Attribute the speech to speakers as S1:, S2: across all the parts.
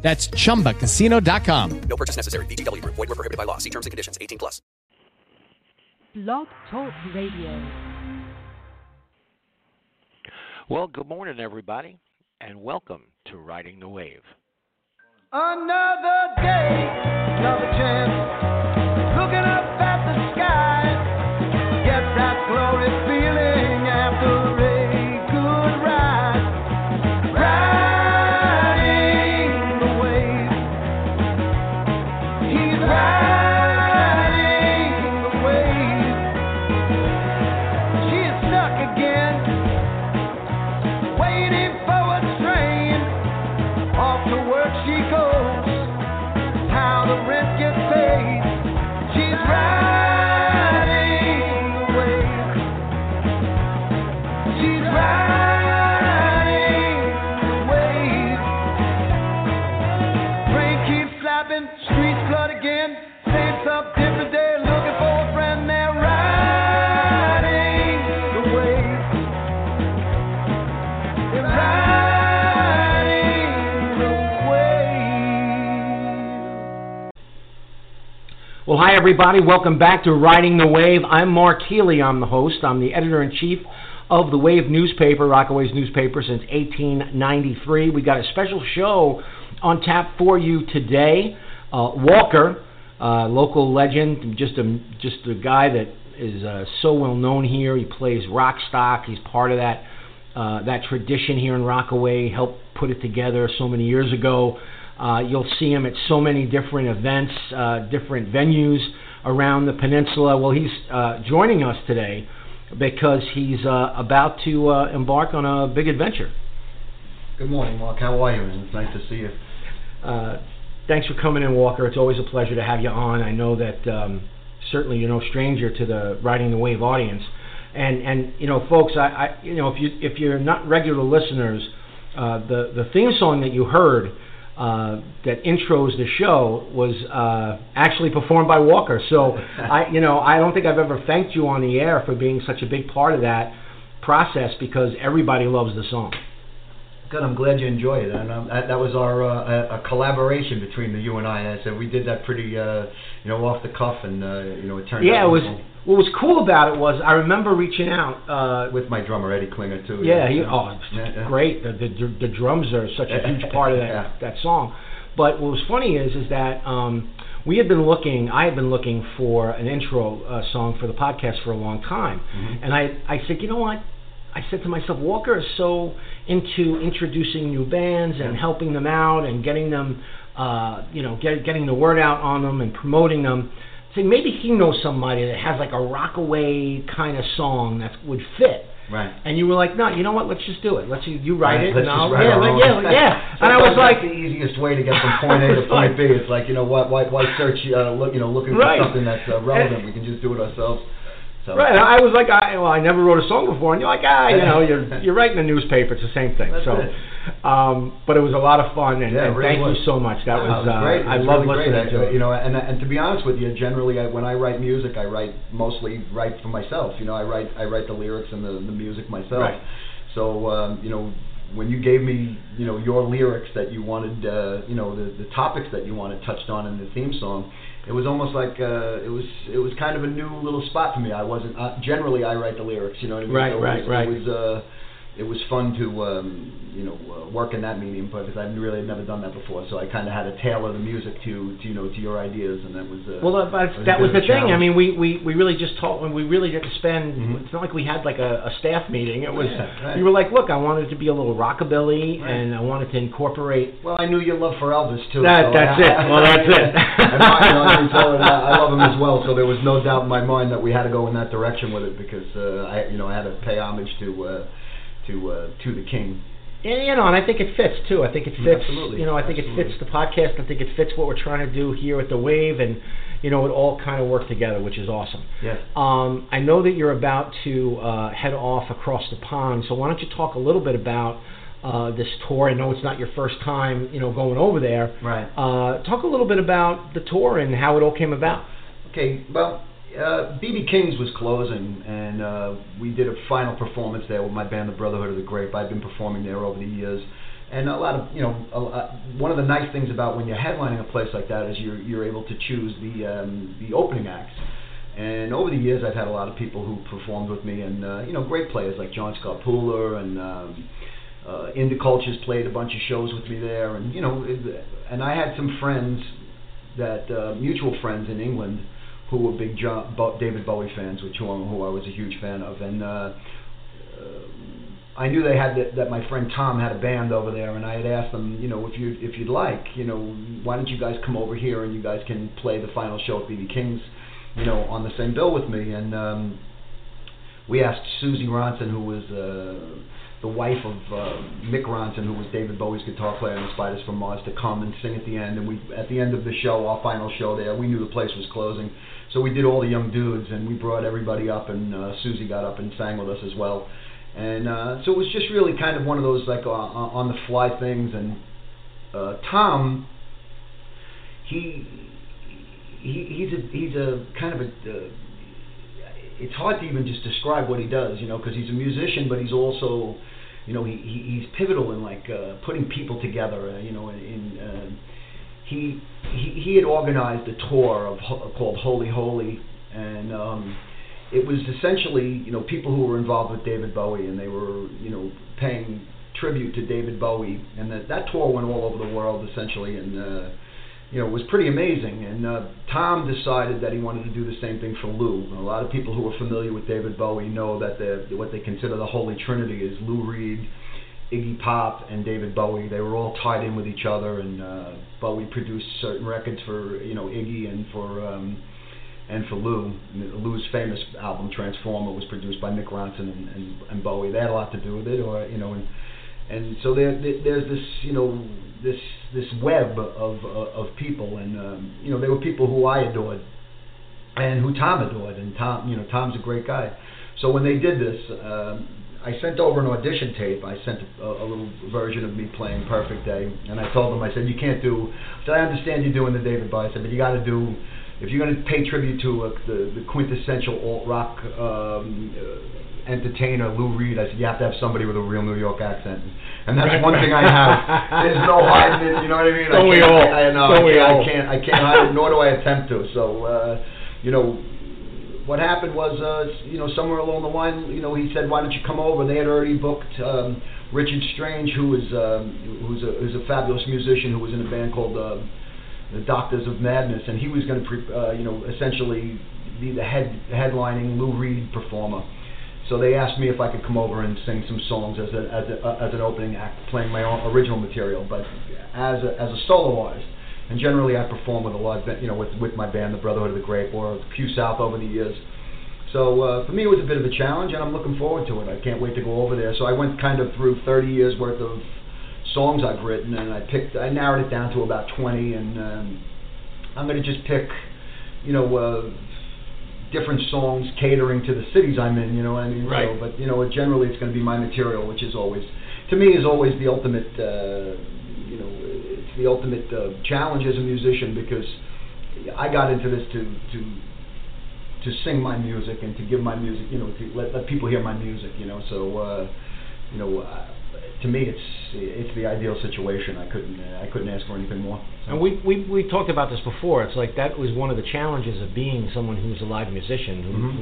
S1: That's chumbacasino.com.
S2: No purchase necessary. VGW Group. Void were prohibited by law. See terms and conditions. 18 plus.
S3: Blog Talk Radio.
S4: Well, good morning, everybody, and welcome to Riding the Wave.
S5: Another day, another chance. Looking up at the sky, get that glorious feeling Stuck
S6: hi, everybody. Welcome back to Riding the Wave. I'm Mark Healy. I'm the host. I'm the editor in chief of the Wave newspaper, Rockaway's newspaper, since 1893. We got a special show on tap for you today. Uh, Walker, uh, local legend, just a just a guy that is uh, so well known here. He plays rock stock. He's part of that uh, that tradition here in Rockaway. Helped put it together so many years ago. Uh, you'll see him at so many different events, uh, different venues around the peninsula. Well, he's uh, joining us today because he's uh, about to uh, embark on a big adventure.
S7: Good morning, Mark. How are you? It's nice to see you.
S6: Uh, thanks for coming in, Walker. It's always a pleasure to have you on. I know that um, certainly you're no stranger to the Riding the Wave audience, and and you know, folks, I, I you know if you if you're not regular listeners, uh, the the theme song that you heard. Uh, that intros the show was uh, actually performed by Walker. So I, you know, I don't think I've ever thanked you on the air for being such a big part of that process because everybody loves the song.
S7: Good. I'm glad you enjoy it. And um, that, that was our uh, a, collaboration between the you and I. And I said we did that pretty, uh, you know, off the cuff, and uh, you know, it turned
S6: Yeah,
S7: out
S6: it was. What was cool about it was I remember reaching out. Uh,
S7: with my drummer Eddie Klinger too.
S6: yeah, he, oh,
S7: Yeah, yeah.
S6: great. The, the the drums are such a huge part of that
S7: Yeah.
S6: that song. But what was funny is is that um, we had been looking. I had been looking for an intro uh, song for the podcast for a long time,
S7: Mhm.
S6: and I I said, you know what? I said to myself, Walker is so into introducing new bands and helping them out and getting them, uh, you know, get, getting the word out on them and promoting them. Say maybe he knows somebody that has like a rockaway kind of song that would fit.
S7: Right.
S6: And you were like, no, you know what? Let's just do it. Let's you write it,
S7: Let's
S6: and I'll
S7: write
S6: yeah,
S7: our own.
S6: yeah, yeah. And I was like,
S7: the easiest way to get from point A to point B. It's like you know why why why search uh, look you know looking for
S6: Right.
S7: something that's uh, relevant. we can just do it ourselves. So
S6: right. I was like, I, well, I never wrote a song before, and you're like, ah, you know, you're you're writing a newspaper. It's the same thing.
S7: That's
S6: so,
S7: it.
S6: um, but it was a lot of fun, and,
S7: Yeah,
S6: and
S7: really
S6: thank
S7: was.
S6: you so much. That
S7: Yeah,
S6: was,
S7: it
S6: uh,
S7: great.
S6: I love
S7: really
S6: listening to it.
S7: You know, and and to be honest with you, generally, I, when I write music, I write mostly write for myself. You know, I write I write the lyrics and the the music myself.
S6: Right.
S7: So um, you know, when you gave me you know your lyrics that you wanted, uh, you know, the the topics that you wanted touched on in the theme song. It was almost like uh, it was it was kind of a new little spot for me. I wasn't uh, generally I write the lyrics, you know what I mean?
S6: Right,
S7: so
S6: right,
S7: it was,
S6: right.
S7: It was uh, it was fun to um, you know uh, work in that medium because I've really never done that before. So I kind of had to tailor the music to, to you know to your ideas, and that was uh,
S6: Well, that,
S7: was
S6: that was the thing. I mean, we, we, we really just talked when we really didn't spend.
S7: Mhm.
S6: It's not like we had like a, a staff meeting. It was
S7: Yeah, right.
S6: you were like, look, I wanted it to be a little rockabilly,
S7: Right.
S6: and I wanted to incorporate.
S7: Well, I knew your love for Elvis too.
S6: That-
S7: so
S6: that's
S7: I-
S6: it. Well, that's it.
S7: I, you know, so, I I love him as well. So there was no doubt in my mind that we had to go in that direction with it because uh, I, you know, I had to pay homage to uh, to uh, to the king.
S6: And, you know, and I think it fits too. I think it fits.
S7: Absolutely.
S6: You know, I think it fits the podcast. I think it fits what we're trying to do here at the Wave, and you know, it all kind of worked together, which is awesome.
S7: Yes.
S6: Um, I know that you're about to uh, head off across the pond, so why don't you talk a little bit about uh, this tour? I know it's not your first time, you know, going over there.
S7: Right.
S6: Uh, talk a little bit about the tour and how it all came about.
S7: Okay, well, BB King's was closing, and uh, we did a final performance there with my band, the Brotherhood of the Grape. I've been performing there over the years, and a lot of you know, a, one of the nice things about when you're headlining a place like that is you're you're able to choose the um, the opening acts. And over the years, I've had a lot of people who performed with me, and uh, you know, great players like John Scott Pooler and. Um, uh, Indie Cultures played a bunch of shows with me there, and you know, and I had some friends that uh, mutual friends in England who were big John, David Bowie fans, which who, who I was a huge fan of, and uh, uh, I knew they had that, that my friend Tom had a band over there, and I had asked them, you know, if you if you'd like, you know, why don't you guys come over here and you guys can play the final show at BB King's, you know, on the same bill with me, and um, we asked Suzi Ronson, who was uh, the wife of uh, Mick Ronson, who was David Bowie's guitar player in Spiders from Mars, to come and sing at the end. And we, at the end of the show, our final show there, we knew the place was closing, so we did all the young dudes, and we brought everybody up, and uh, Suzi got up and sang with us as well. And uh, so it was just really kind of one of those like uh, on the fly things. And uh, Tom, he he he's a he's a kind of a uh, it's hard to even just describe what he does, you know, because he's a musician, but he's also, you know, he, he he's pivotal in like uh, putting people together, uh, you know, in. in uh, he, he he had organized a tour of ho- called Holy Holy, and um, it was essentially you know people who were involved with David Bowie, and they were you know paying tribute to David Bowie, and that that tour went all over the world essentially, and uh, you know was pretty amazing. And uh, Tom decided that he wanted to do the same thing for Lou. And a lot of people who are familiar with David Bowie know that the what they consider the Holy Trinity is Lou Reed. Iggy Pop and David Bowie, they were all tied in with each other, and uh, Bowie produced certain records for you know Iggy and for um, and for Lou. Lou's famous album Transformer was produced by Mick Ronson and, and, and Bowie. They had a lot to do with it, or you know, and and so there, there there's this you know this this web of of, of people, and um, you know there were people who I adored and who Tom adored, and Tom you know Tom's a great guy. So when they did this. Um, I sent over an audition tape. I sent a, a little version of me playing Perfect Day, and I told them, I said, you can't do. I said, I understand you're doing the David Bowie. Said, but you got to do. If you're going to pay tribute to uh, the, the quintessential alt rock um, uh, entertainer Lou Reed, I said you have to have somebody with a real New York accent, and that's
S6: Right,
S7: one
S6: right.
S7: thing I have. There's no hiding it. You know what I mean?
S6: Don't
S7: I
S6: we all?
S7: I, I, know,
S6: Don't
S7: I,
S6: we
S7: can't,
S6: all?
S7: I can't. I can't hide it, nor do I attempt to. So, uh, you know, what happened was, uh, you know, somewhere along the line, you know, he said, "Why don't you come over?" They had already booked um, Richard Strange, who was um, who's a who's a fabulous musician who was in a band called uh, the Doctors of Madness, and he was going to, pre- uh, you know, essentially be the head headlining Lou Reed performer. So they asked me if I could come over and sing some songs as a, as a, uh, as an opening act, playing my own original material, but as a, as a solo artist. And generally, I perform with a lot, of, you know, with with my band, the Brotherhood of the Grape, or Q South over the years. So uh, for me, it was a bit of a challenge, and I'm looking forward to it. I can't wait to go over there. So I went kind of through 30 years worth of songs I've written, and I picked, I narrowed it down to about 20, and um, I'm going to just pick, you know, uh, different songs catering to the cities I'm in. You know what I mean?
S6: Right.
S7: So, but you know, generally, it's going to be my material, which is always, to me, is always the ultimate. Uh, you know, it's the ultimate uh, challenge as a musician because I got into this to to to sing my music and to give my music, you know, to let, let people hear my music, you know. So, uh, you know, uh, to me, it's it's the ideal situation. I couldn't uh, I couldn't ask for anything more. So.
S6: And we, we we talked about this before. It's like that was one of the challenges of being someone who's a live musician who
S7: Mhm.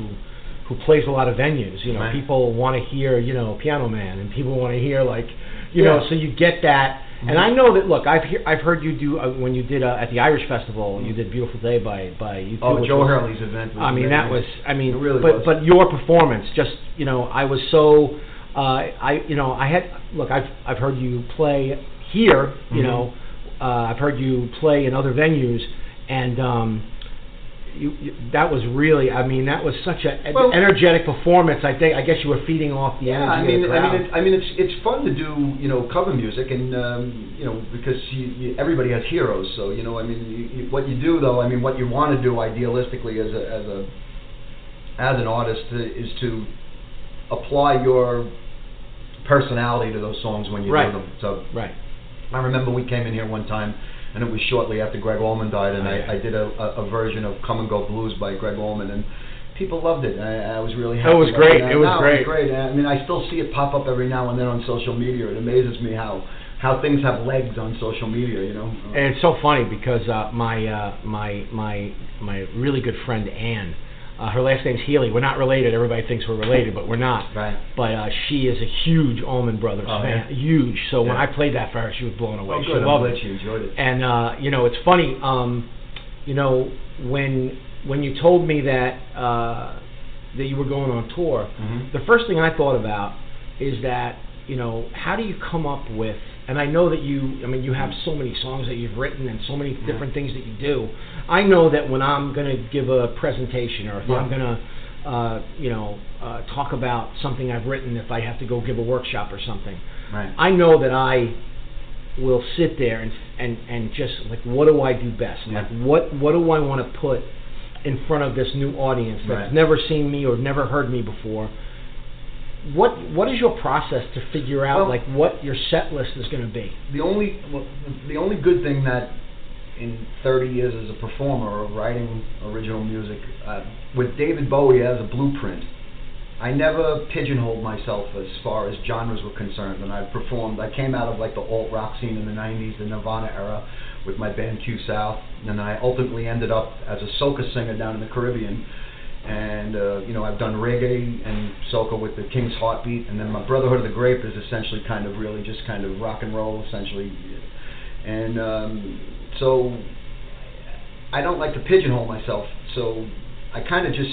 S6: who, who plays a lot of venues. You know,
S7: Right.
S6: people want to hear you know Piano Man, and people want to hear like you know. So you get that. And
S7: Mhm.
S6: I know that. Look, I've hear, I've heard you do uh, when you did uh, at the Irish Festival. You did "Beautiful Day" by by you.
S7: oh, Joe Hurley's event. Was
S6: I mean, that was. I mean,
S7: It really
S6: but
S7: was.
S6: but your performance, just you know, I was so. Uh, I you know I had look. I've I've heard you play here. You
S7: Mhm.
S6: know, uh, I've heard you play in other venues, and um, you, you, that was really. I mean, that was such an
S7: Well-
S6: energetic performance. I think. I guess you were feeding off the
S7: Yeah,
S6: energy
S7: I mean,
S6: of the
S7: I mean, it's, I mean, it's it's fun to do, you know, cover music, and um, you know, because you, you, everybody has heroes. So you know, I mean, you, you, what you do though, I mean, what you want to do idealistically as a as a as an artist uh, is to apply your personality to those songs when you
S6: Right.
S7: do them. So
S6: right.
S7: I remember we came in here one time, and it was shortly after Gregg Allman died, and
S6: Oh, yeah.
S7: I, I did a, a, a version of "Come and Go Blues" by Gregg Allman, and people loved it. I, I was really happy.
S6: It was great.
S7: that.
S6: It was
S7: No,
S6: great.
S7: It was great. I mean, I still see it pop up every now and then on social media. It amazes me how how things have legs on social media. You know.
S6: And it's so funny because uh, my uh, my my my really good friend Anne, uh, her last name's Healy. We're not related. Everybody thinks we're related, but we're not.
S7: Right.
S6: But uh, she is a huge Allman Brothers
S7: Oh,
S6: fan,
S7: yeah?
S6: huge. So when I played that for her, she was blown away.
S7: Oh,
S6: she
S7: good. I'm
S6: loved
S7: glad
S6: it.
S7: she enjoyed it.
S6: And uh, you know, it's funny. Um, you know, when when you told me that uh, that you were going on tour,
S7: Mhm.
S6: the first thing I thought about is that you know, how do you come up with? And I know that you, I mean, you have so many songs that you've written and so many different things that you do. I know that when I'm going to give a presentation or if
S7: Yeah.
S6: I'm going to, uh, you know, uh, talk about something I've written, if I have to go give a workshop or something,
S7: Right.
S6: I know that I will sit there and and and just like what do I do best?
S7: Yeah.
S6: Like what what do I want to put in front of this new audience that's
S7: Right.
S6: never seen me or never heard me before? What what is your process to figure out
S7: Well-
S6: like what your set list is going to be?
S7: the only well, the only good thing that in 30 years as a performer or writing original music uh, with David Bowie as a blueprint I never pigeonholed myself as far as genres were concerned and I performed I came out of like the alt rock scene in the 90s the Nirvana era with my band Q South and I ultimately ended up as a soca singer down in the Caribbean and uh, you know I've done reggae and soca with the King's Heartbeat, and then my Brotherhood of the Grape is essentially kind of really just kind of rock and roll essentially, and um, so I don't like to pigeonhole myself, so I kind of just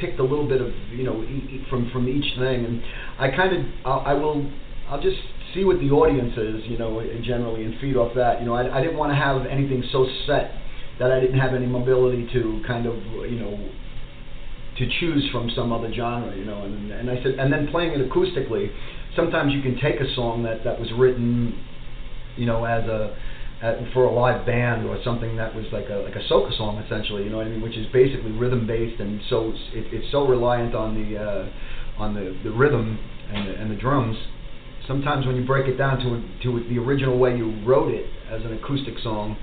S7: picked a little bit of you know e- from from each thing, and I kind of I'll, I will I'll just see what the audience is, you know, generally, and feed off that. You know, I, I didn't want to have anything so set that I didn't have any mobility to kind of you know to choose from some other genre, you know. And and I said, and then playing it acoustically, sometimes you can take a song that that was written, you know, as a at, for a live band or something that was like a like a soca song essentially, you know what I mean, which is basically rhythm based and so it, it's so reliant on the uh, on the, the rhythm and the, and the drums. Sometimes when you break it down to to the original way you wrote it as an acoustic song,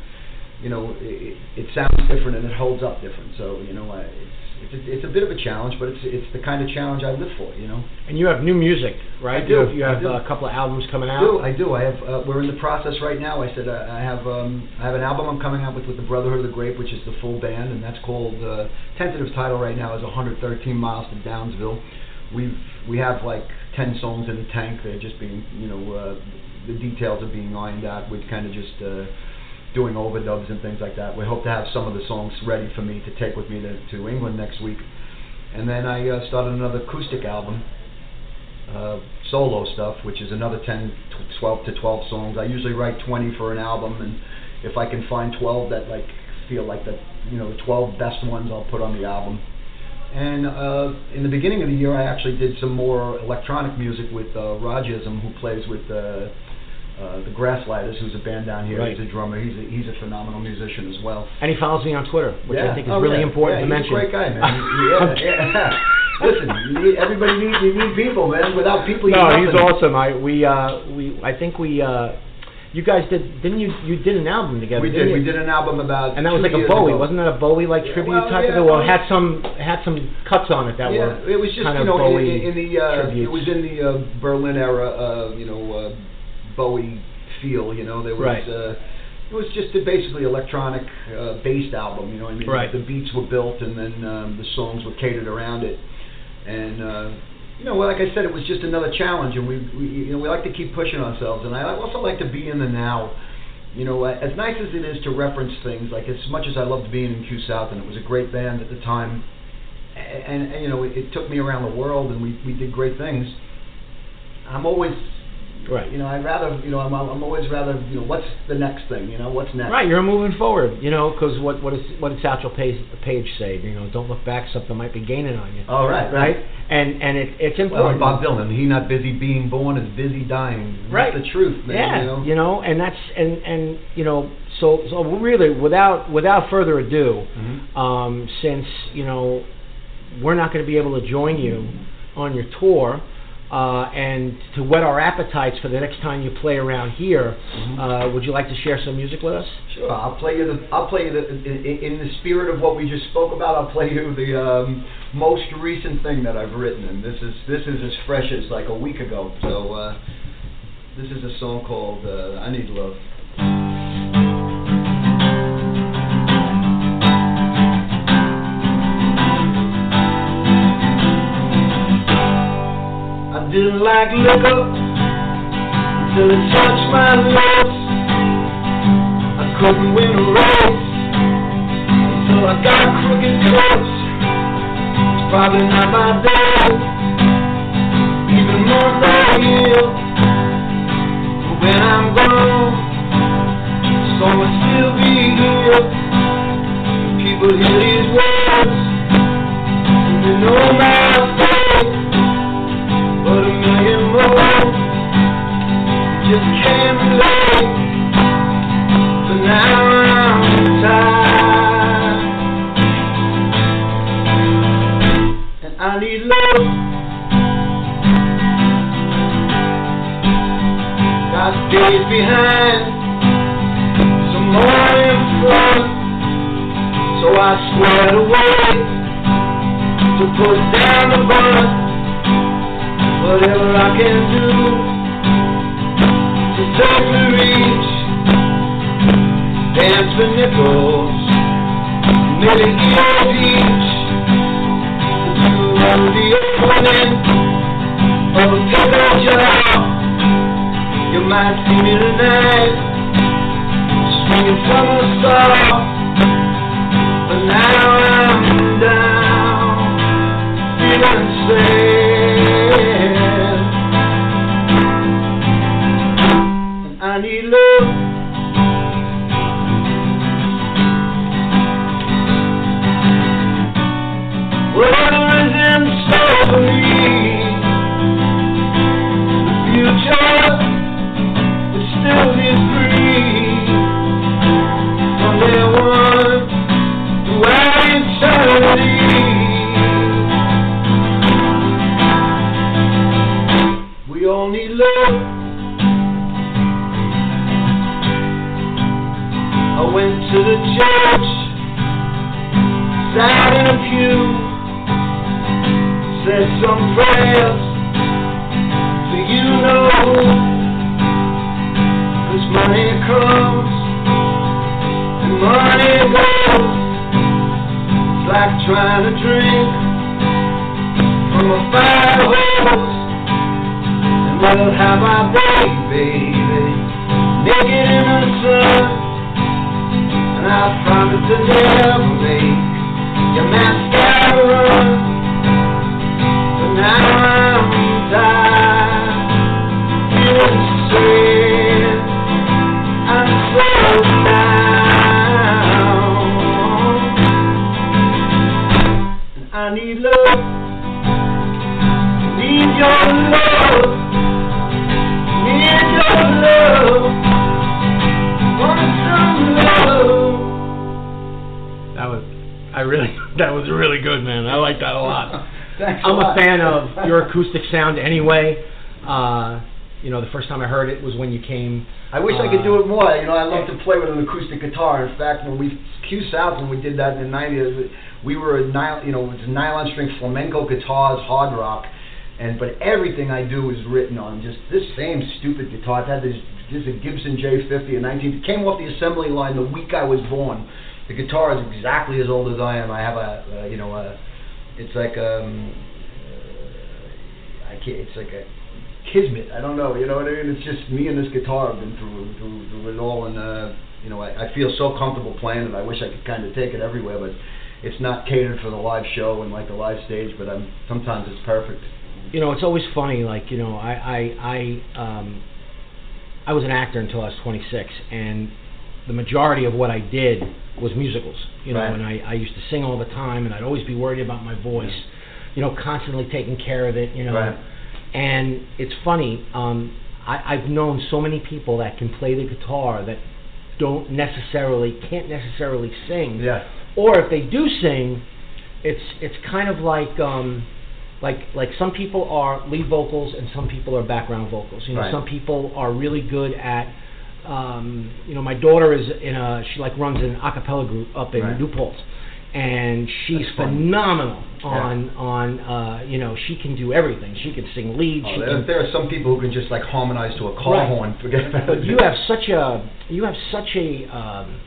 S7: you know, it, it sounds different and it holds up different. So you know, I, it's it's a, it's a bit of a challenge, but it's it's the kind of challenge I live for. You know.
S6: And you have new music, right?
S7: I
S6: You
S7: do,
S6: have, you have
S7: do.
S6: a couple of albums coming
S7: I
S6: out.
S7: do. I do. I have. Uh, we're in the process right now. I said uh, I have. Um, I have an album I'm coming out with with the Brotherhood of the Grape, which is the full band, and that's called. Uh, tentative title right now is 113 miles to Downsville. We've we have like 10 songs in the tank. They're just being, you know, uh, the details are being ironed out. We're kind of just. Uh, doing overdubs and things like that. We hope to have some of the songs ready for me to take with me to, to England next week. And then I uh, started another acoustic album, uh, solo stuff, which is another 10, 12 to 12 songs. I usually write 20 for an album, and if I can find 12 that like feel like the you know the 12 best ones, I'll put on the album. And uh, in the beginning of the year, I actually did some more electronic music with uh, Rajism, who plays with uh, uh, the Grasslighters, who's a band down here.
S6: Right.
S7: He's a drummer. He's a, he's a phenomenal musician as well.
S6: And he follows me on Twitter, which
S7: yeah.
S6: I think is
S7: Oh,
S6: really
S7: yeah.
S6: important
S7: yeah,
S6: to
S7: he's
S6: mention.
S7: a great guy, man. yeah, yeah. Listen, you need, everybody needs you need people, man. Without people,
S6: no, he's awesome. I we uh we I think we uh you guys did didn't you you did an album together?
S7: We
S6: didn't you?
S7: We did an album about.
S6: And that was like a Bowie,
S7: ago.
S6: wasn't that a Bowie like
S7: Yeah,
S6: tribute
S7: well,
S6: type
S7: yeah,
S6: of thing? Well, it had some had some cuts on it that
S7: yeah,
S6: were
S7: it was just
S6: kind
S7: you
S6: of
S7: know in,
S6: Bowie
S7: in the uh, it was in the uh, Berlin era, uh, you know, uh, Bowie feel. You know, there was.
S6: Right.
S7: Uh, it was just a basically electronic uh, based album, you know. what I mean,
S6: Right.
S7: the beats were built, and then um, the songs were catered around it, and uh, you know, well, like I said, it was just another challenge, and we, we, you know, we like to keep pushing ourselves, and I also like to be in the now. You know, uh, as nice as it is to reference things, like as much as I loved being in Q South, and it was a great band at the time, and, and you know, it, it took me around the world, and we we did great things. I'm always,
S6: Right.
S7: You know, I'd rather, you know, I'm, I'm always rather, you know, what's the next thing? You know, what's next?
S6: Right, you're moving forward, you know, because what what is what did Satchel Paige, Page say? You know, don't look back, something might be gaining on you.
S7: Oh, right,
S6: right, and and it, it's
S7: Well,
S6: important.
S7: and Bob Dylan, he not busy being born is busy dying.
S6: Right.
S7: That's the truth, man.
S6: yeah,
S7: You know.
S6: and that's and and you know, so so really, without without further ado,
S7: Mhm.
S6: um, since you know we're not going to be able to join you on your tour. Uh, and to whet our appetites for the next time you play around here,
S7: Mhm.
S6: uh, would you like to share some music with us?
S7: Sure, I'll play you the. I'll play you the. In, in the spirit of what we just spoke about, I'll play you the um, most recent thing that I've written, and this is this is as fresh as like a week ago. So uh, this is a song called uh, "I Need Love." Didn't like liquor until it touched my lips. I couldn't win a race until I got crooked cuts. It's probably not my day, even more or year. But when I'm gone, song will still be here. People hear these words, promise
S6: sound anyway. Uh, you know, the first time I heard it was when you came.
S7: I wish I
S6: uh,
S7: could do it more. You know, I love to play with an acoustic guitar. In fact, when we Q South when we did that in the '90s, we were a nylon, you know, it's nylon string flamenco guitars, hard rock, and but everything I do is written on just this same stupid guitar. I've had this this is a Gibson J50, a 19. It came off the assembly line the week I was born. The guitar is exactly as old as I am. I have a, uh, you know, a, it's like um, uh, I can't. It's like a kismet. I don't know. You know what I mean? It's just me and this guitar have been through through, through it all, and uh, you know, I, I feel so comfortable playing it. I wish I could kind of take it everywhere, but it's not catered for the live show and like the live stage. But I'm sometimes it's perfect.
S6: you know, it's always funny. Like you know, I I, I um, I was an actor until I was 26, and the majority of what I did was musicals. You know,
S7: Right.
S6: and I, I used to sing all the time, and I'd always be worried about my voice. You know, constantly taking care of it. You know,
S7: Right.
S6: and it's funny. Um, I, I've known so many people that can play the guitar that don't necessarily can't necessarily sing
S7: Yeah.
S6: or if they do sing, it's it's kind of like um, like like some people are lead vocals and some people are background vocals. You know,
S7: Right.
S6: some people are really good at. Um, you know, my daughter is in a she like runs an a cappella group up in
S7: Right.
S6: New Paltz, and she's
S7: That's
S6: phenomenal
S7: Yeah.
S6: on on uh, you know she can do everything. She can sing lead.
S7: Oh,
S6: she
S7: there,
S6: can
S7: there are some people who can just like harmonize to a car
S6: Right.
S7: horn. Forget about
S6: but
S7: it.
S6: you have such a you have such a um,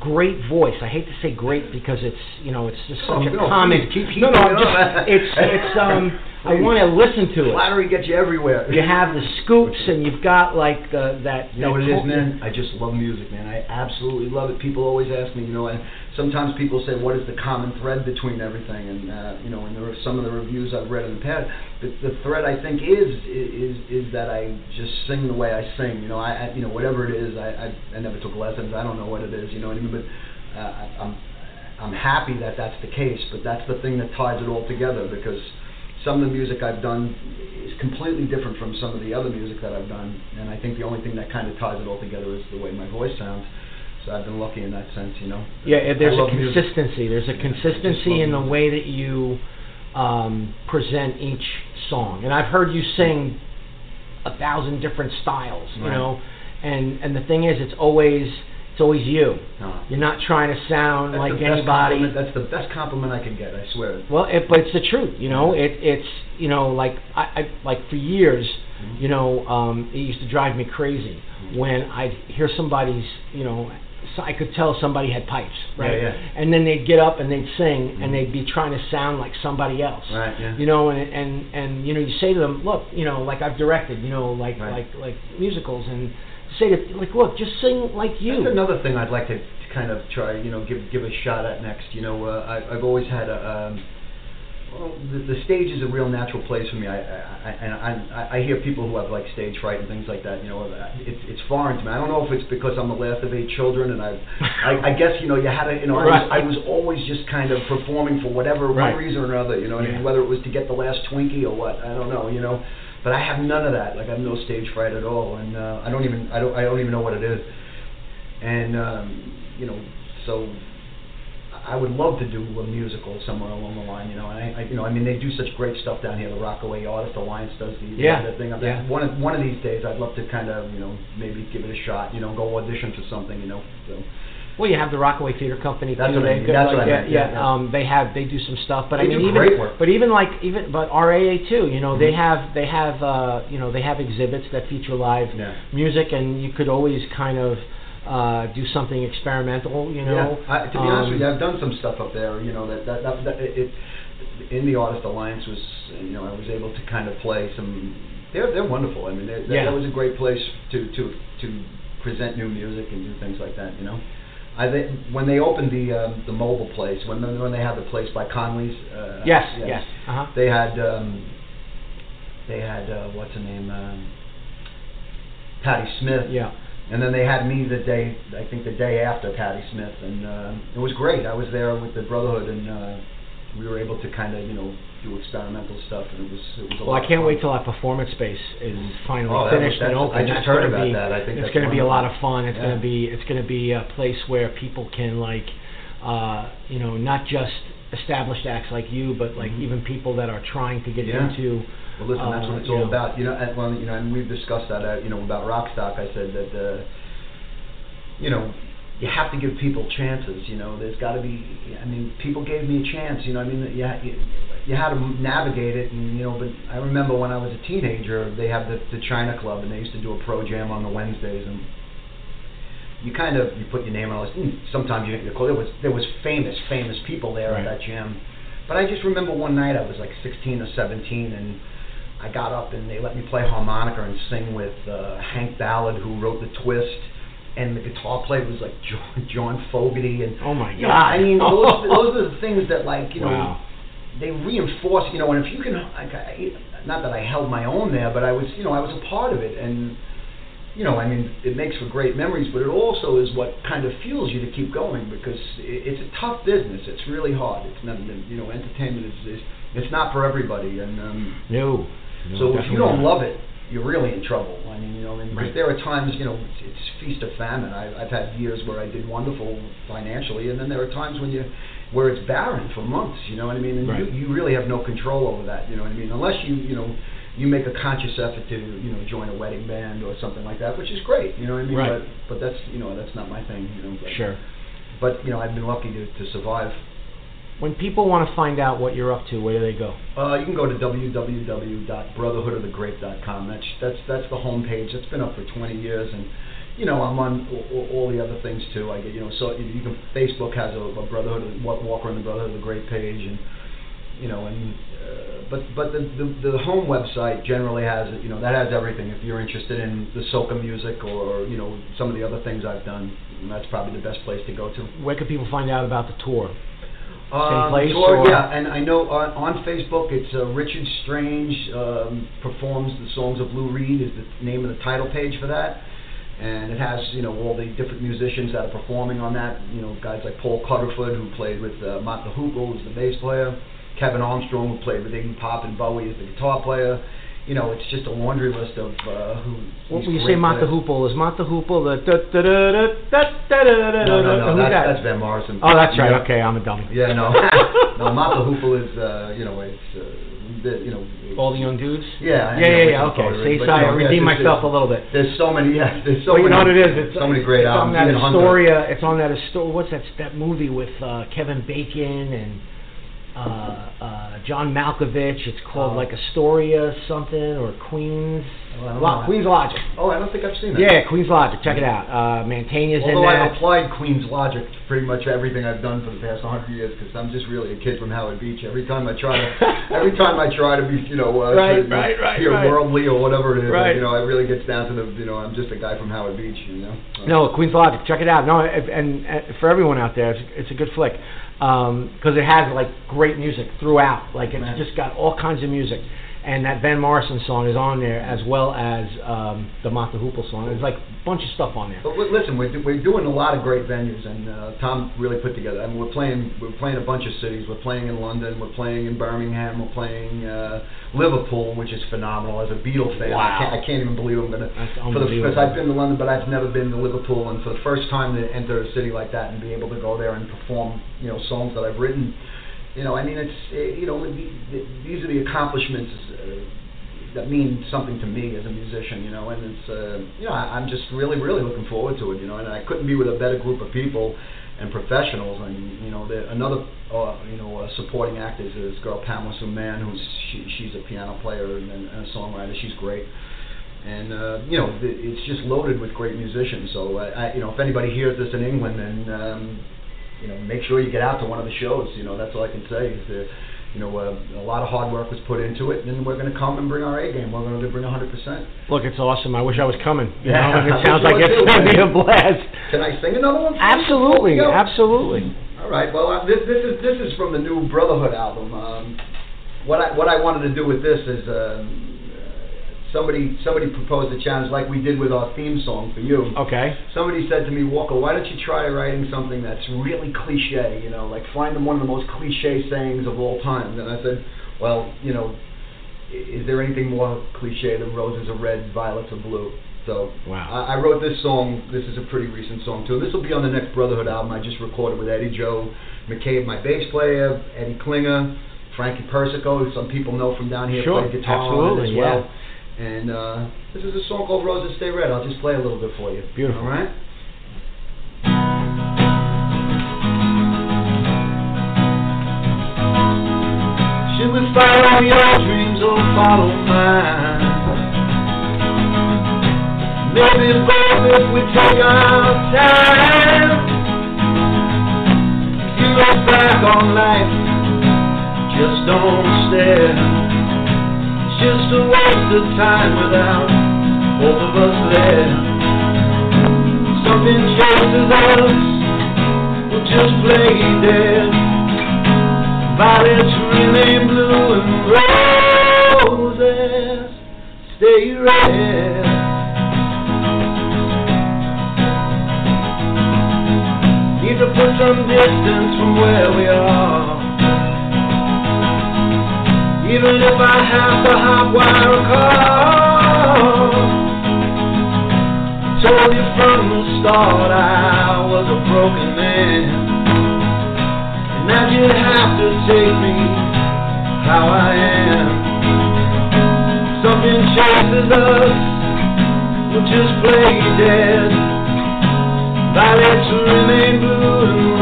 S6: great voice. I hate to say great because it's you know it's just
S7: Oh,
S6: a
S7: no,
S6: common.
S7: keep- keep
S6: no, no, I'm
S7: it
S6: just
S7: up.
S6: it's it's um. I want to listen to it.
S7: Flattery gets you everywhere.
S6: You have the scoops and you've got like the that.
S7: You know what it is, man? I just love music, man. I absolutely love it. People always ask me, you know, and sometimes people say, "What is the common thread between everything?" And uh, you know, and there are some of the reviews I've read in the past. The, the thread I think is is is that I just sing the way I sing. You know, I, I you know whatever it is. I, I I never took lessons. I don't know what it is. You know what I mean? But uh, I, I'm I'm happy that that's the case. But that's the thing that ties it all together because some of the music I've done is completely different from some of the other music that I've done, and I think the only thing that kind of ties it all together is the way my voice sounds. So I've been lucky in that sense, you know.
S6: Yeah, there's a
S7: music.
S6: consistency. There's a
S7: Yeah, I just
S6: consistency in the way that you um, present each song. And I've heard you sing a thousand different styles, you
S7: Right.
S6: know. And and the thing is, it's always it's always you.
S7: No.
S6: You're not trying to sound
S7: That's
S6: like anybody.
S7: That's the best compliment I can get. I swear.
S6: Well, it, but it's the truth, you know. It it's you know like I, I like for years,
S7: Mm-hmm.
S6: you know, um, it used to drive me crazy when I'd hear somebody's, you know, so I could tell somebody had pipes, right?
S7: Yeah, yeah.
S6: And then they'd get up and they'd sing
S7: Mhm.
S6: and they'd be trying to sound like somebody else.
S7: Right. Yeah.
S6: You know, and and and you know, you say to them, look, you know, like I've directed, you know, like
S7: Right.
S6: like like musicals, and say to like, look, just sing like you.
S7: That's another thing I'd like to kind of try, you know, give give a shot at next. You know, uh, I, I've always had a. Um, well, the, the stage is a real natural place for me. I, I, I and I, I hear people who have like stage fright and things like that. You know, it's it's foreign to me. I don't know if it's because I'm the last of eight children, and I've, I, I guess you know, you had to, you know, I was, I was always just kind of performing for whatever
S6: Right.
S7: one reason or another. You know, I
S6: Yeah.
S7: mean, whether it was to get the last Twinkie or what, I don't know. You know, but I have none of that. Like I have no stage fright at all, and uh, I don't even I don't I don't even know what it is and um, you know, so I would love to do a musical somewhere along the line, you know. And I, I you know, I mean, they do such great stuff down here. The Rockaway Artist Alliance does the
S6: Yeah,
S7: the thing. I
S6: yeah.
S7: One of one of these days, I'd love to kind of you know maybe give it a shot, you know, go audition for something, you know. So
S6: Well, you have the Rockaway Theater Company
S7: That's
S6: too.
S7: what I mean. That's
S6: like,
S7: what I
S6: yeah,
S7: meant.
S6: yeah,
S7: Yeah, yeah.
S6: Um, they have they do some stuff, but I mean
S7: do
S6: even
S7: great work.
S6: but even like even but RAA too. You know they
S7: Mhm.
S6: have they have uh, you know they have exhibits that feature live
S7: Yeah.
S6: music, and you could always kind of uh, do something experimental. You know,
S7: yeah, I, to be honest with you,
S6: Um,
S7: I've done some stuff up there. You know that that, that, that it, it in the Artist Alliance was you know I was able to kind of play some. They're they're wonderful. I mean, they're, that,
S6: Yeah.
S7: that was a great place to to to present new music and do things like that. You know. I they, when they opened the um, the mobile place when when they had the place by Conley's. Uh,
S6: Yes, yes, uh-huh.
S7: They had um, they had uh, what's her name um, Patti Smith.
S6: yeah.
S7: And then they had me the day, I think the day after Patti Smith, and uh, it was great. I was there with the Brotherhood, and uh, we were able to kind of, you know, do experimental stuff, and it was it was a
S6: Well,
S7: lot
S6: I can't wait till our performance space is finally
S7: Oh, that was-
S6: finished and
S7: that's-
S6: open.
S7: I just
S6: That's
S7: heard
S6: gonna
S7: about
S6: be,
S7: that. I think
S6: it's
S7: that's
S6: going to be a lot of fun. It's
S7: Yeah.
S6: going to be it's going to be a place where people can like, uh, you know, not just established acts like you, but like
S7: Mhm.
S6: even people that are trying to get
S7: Yeah.
S6: into.
S7: Well, listen, that's
S6: uh,
S7: what it's
S6: you
S7: all
S6: know.
S7: about. You know, and, well, you know, and we've discussed that. Uh, you know, about Rockstock. I said that, uh, you know, you have to give people chances. You know, there's got to be. I mean, people gave me a chance. You know, I mean, you, you, you had to navigate it, and you know. But I remember when I was a teenager, they have the the China Club, and they used to do a pro jam on the Wednesdays, and you kind of you put your name on a list. and Sometimes you get your call. There was there was famous famous people there
S6: Right.
S7: at that jam. But I just remember one night I was like 16 or 17, and I got up and they let me play harmonica and sing with uh, Hank Ballard, who wrote the twist, and the guitar player was like John, John Fogerty, and
S6: Oh my God!
S7: I mean, those, those are the things that like you know
S6: Wow.
S7: they reinforce. You know, and if you can, like, I, not that I held my own there, but I was you know I was a part of it, and you know, I mean, it makes for great memories, but it also is what kind of fuels you to keep going because i- it's a tough business. It's really hard. It's not, you know, entertainment is, is it's not for everybody, and um,
S6: No. no
S7: so if you don't love it, you're really in trouble. I mean, you know, I mean,
S6: Right.
S7: there are times, you know, it's, it's feast or famine. I, I've had years where I did wonderful financially, and then there are times when you, where it's barren for months. You know what I mean? And
S6: Right.
S7: you, you really have no control over that. You know what I mean? Unless you, you know, you make a conscious effort to, you know, join a wedding band or something like that, which is great. You know what I mean?
S6: Right.
S7: But, but that's, you know, that's not my thing. You know. But,
S6: Sure.
S7: But you know, I've been lucky to, to survive.
S6: When people want to find out what you're up to, where do they go?
S7: Uh, you can go to www.brotherhoodofthegrape.com. That's that's that's the homepage. That's been up for 20 years, and you know I'm on all, all the other things too. I get you know so you, can Facebook has a, a Brotherhood Walker and the Brotherhood of the Grape page, and you know and uh, but but the, the the home website generally has you know that has everything. If you're interested in the soca music or you know some of the other things I've done, that's probably the best place to go to.
S6: Where can people find out about the tour?
S7: Um,
S6: place,
S7: tour,
S6: or-
S7: yeah, and I know on, on Facebook it's uh, Richard Strange um, performs the songs of Lou Reed is the name of the title page for that, and it has you know all the different musicians that are performing on that. You know guys like Paul Cuddeford who played with uh, Mott the Hoople who's the bass player, Kevin Armstrong who played with Iggy Pop and Bowie as the guitar player. You know it's just a laundry list of uh, who.
S6: What
S7: these
S6: when you say Mott Hoople, is Mott the Hoople the da da da da da da da da
S7: No, no, no,
S6: Who's
S7: that's,
S6: that?
S7: that's Van Morrison.
S6: Oh, that's right.
S7: Yeah.
S6: Okay, I'm a dummy.
S7: Yeah, no, no. Mata Hoople is, uh, you know, it's, uh, the, you know.
S6: All the young dudes.
S7: Yeah.
S6: Yeah,
S7: I
S6: yeah, yeah. Okay.
S7: talking
S6: Say
S7: about, but,
S6: sorry.
S7: you
S6: I
S7: know,
S6: redeem
S7: it's-
S6: myself a little bit.
S7: There's so many, yeah. There's so
S6: well, you
S7: many.
S6: know what it is? It's
S7: so many great
S6: it's
S7: albums.
S6: On that
S7: Ian
S6: Astoria, it's on that Astoria. What's that? That movie with uh, Kevin Bacon and Uh, uh, John Malkovich. It's called
S7: Oh.
S6: like Astoria something or Queens. Lo- Queens Logic.
S7: Oh, I don't think I've seen that.
S6: Yeah, Queens Logic. Check it out. Uh, Mantegna's in
S7: Although. I've applied Queen's logic to pretty much everything I've done for the past 100 years, because I'm just really a kid from Howard Beach. Every time I try to, every time I try to be, you know, uh,
S6: Right,
S7: to,
S6: right, right,
S7: appear
S6: right.
S7: worldly or whatever it is,
S6: Right.
S7: you know, it really gets down to the, you know, I'm just a guy from Howard Beach, you know. So-
S6: No, Queen's Logic. Check it out. No, if, and, and for everyone out there, it's, it's a good flick because it has like great music throughout. Like it's
S7: Man.
S6: just got all kinds of music, and that Van Morrison song is on there as well as um, the the Hoople song. There's like a bunch of stuff on there.
S7: But listen, we're, do- we're doing a lot of great venues, and uh, Tom really put together. I mean, we're playing we're playing a bunch of cities. We're playing in London. We're playing in Birmingham. We're playing uh, Liverpool, which is phenomenal. As a Beatles fan,
S6: Wow.
S7: I, can't, I can't even believe I'm gonna for the because I've been to London, but I've never been to Liverpool, and for the first time to enter a city like that and be able to go there and perform, you know, songs that I've written. You know, I mean, it's eh, you know, the, the, these are the accomplishments. Uh, that mean something to me as a musician, you know, and it's, uh, you know, I, I'm just really, really looking forward to it, you know, and I couldn't be with a better group of people and professionals, and you know, the, another, uh, you know, uh, supporting act is this girl Pamela Suman, who's she, she's a piano player and, and a songwriter, she's great, and uh, you know, it's just loaded with great musicians. So, I, I, you know, if anybody hears this in England, then um, you know, make sure you get out to one of the shows. You know, that's all I can say. Is that, you know, uh, a lot of hard work was put into it, and we're going to come and bring our A game. We're going to bring 100%.
S6: Look, it's awesome. I wish I was coming. You
S7: Yeah,
S6: know, it sounds like it's gonna be a blast.
S7: Can I sing another one? for you
S6: Absolutely,
S7: before we go?
S6: absolutely.
S7: All right. Well, uh, this this is this is from the new Brotherhood album. Um, what I what I wanted to do with this is um, uh, somebody somebody proposed a challenge like we did with our theme song for you.
S6: Okay.
S7: Somebody said to me, Walker, why don't you try writing something that's really cliche? You know, like find them one of the most cliche sayings of all time. And I said, well, you know, is there anything more cliche than roses are red, violets are blue? So
S6: Wow.
S7: I, I wrote this song. This is a pretty recent song too. This will be on the next Brotherhood album. I just recorded with Eddie Joe McCabe, my bass player, Eddie Klinger, Frankie Persico, who some people know from down here,
S6: Sure,
S7: played guitar
S6: absolutely,
S7: as
S6: yeah.
S7: And uh, this is a song called Roses Stay Red. I'll just play a little bit for you.
S6: Beautiful.
S7: All right. Should we follow your dreams or follow mine? Maybe both if we take our time. If you look back on life, just don't stare just a waste of time without both of us there. Something chases us, we'll just play dead. Violets remain blue and roses stay red.
S5: Need to put some distance from where we are. Even if I have to hotwire a car. Told you from the start I was a broken man. And that you'd have to take me how I am. Something chases us, we'll just play dead. Violets remain blue and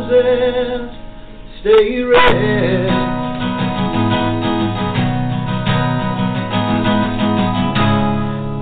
S5: roses stay red.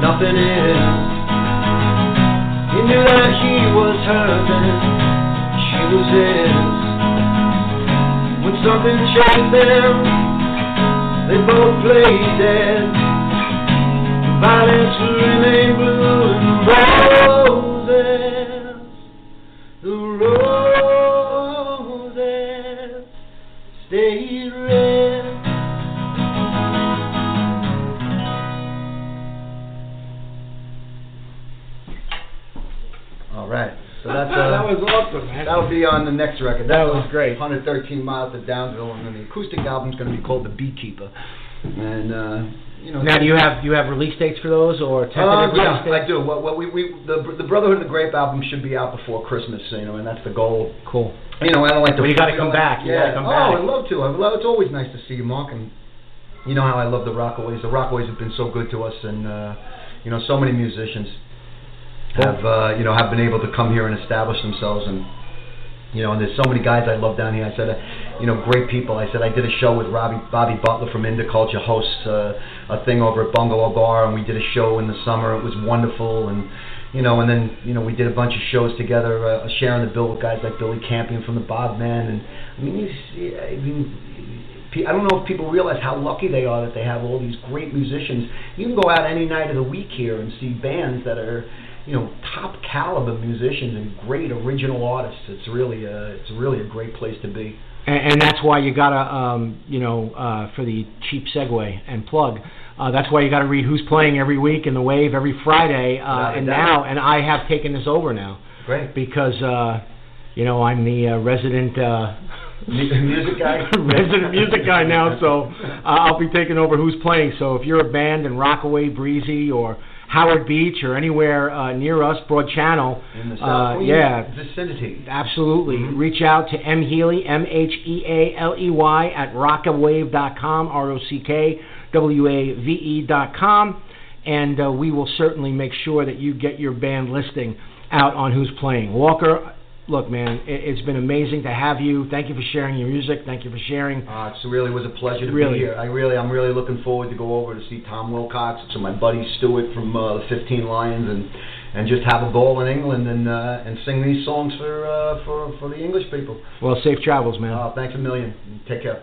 S5: nothing is. He knew that he was hers and she was his. When something chased them, they both played dead. Violets remain blue and roses.
S6: That
S7: uh,
S6: was awesome, man.
S7: that'll be on the next record.
S6: That
S7: That's
S6: was great.
S7: 113 miles to Downsville, and then the acoustic album's going to be called The Beekeeper. And uh, you know.
S6: Now, do you have do you have release dates for those or tentative
S7: Uh, yeah,
S6: dates?
S7: I do. What, what we, we the the Brotherhood of the Grape album should be out before Christmas, you know, and that's the goal.
S6: Cool.
S7: You know, I don't like to.
S6: Well, you gotta come
S7: know,
S6: back. You
S7: yeah.
S6: gotta come
S7: oh,
S6: back.
S7: I'd love to. I love, it's always nice to see you, Mark, and you know how I love the Rockaways. The Rockaways have been so good to us, and uh, you know, so many musicians have uh, you know have been able to come here and establish themselves and. You know, and there's so many guys I love down here. I said, uh, you know, great people. I said I did a show with Robbie Bobby Butler from Indiculture hosts uh, a thing over at Bungalow Bar, and we did a show in the summer. It was wonderful, and you know, and then you know we did a bunch of shows together, uh, sharing the bill with guys like Billy Campion from the Bob Men, and I mean, see, I mean, I don't know if people realize how lucky they are that they have all these great musicians. You can go out any night of the week here and see bands that are, you know, top caliber musicians and great original artists. It's really a, it's really a great place to be.
S6: And, and that's why you gotta, um, you know, uh, for the cheap segue and plug. Uh, that's why you got to read who's playing every week in the Wave every Friday. Uh, and now, and I have taken this over now
S7: Great.
S6: because, uh, you know, I'm the uh, resident uh,
S7: music guy?
S6: resident music guy now. So uh, I'll be taking over who's playing. So if you're a band in Rockaway, Breezy, or Howard Beach, or anywhere uh, near us, Broad Channel,
S7: In the
S6: uh,
S7: South
S6: yeah,
S7: vicinity.
S6: Absolutely. Reach out to M Healy, M H E A L E Y, at rockawave.com, R O C K W A V E dot com, and uh, we will certainly make sure that you get your band listing out on who's playing. Walker, look, man, it, it's been amazing to have you. Thank you for sharing your music. Thank you for sharing.
S7: Uh, it really was a pleasure to
S6: Really.
S7: be here. I really, I'm really looking forward to go over to see Tom Wilcox, to my buddy Stuart from uh, the 15 Lions, and and just have a ball in England and uh, and sing these songs for uh, for for the English people.
S6: Well, safe travels, man.
S7: Uh, thanks a million. Take care.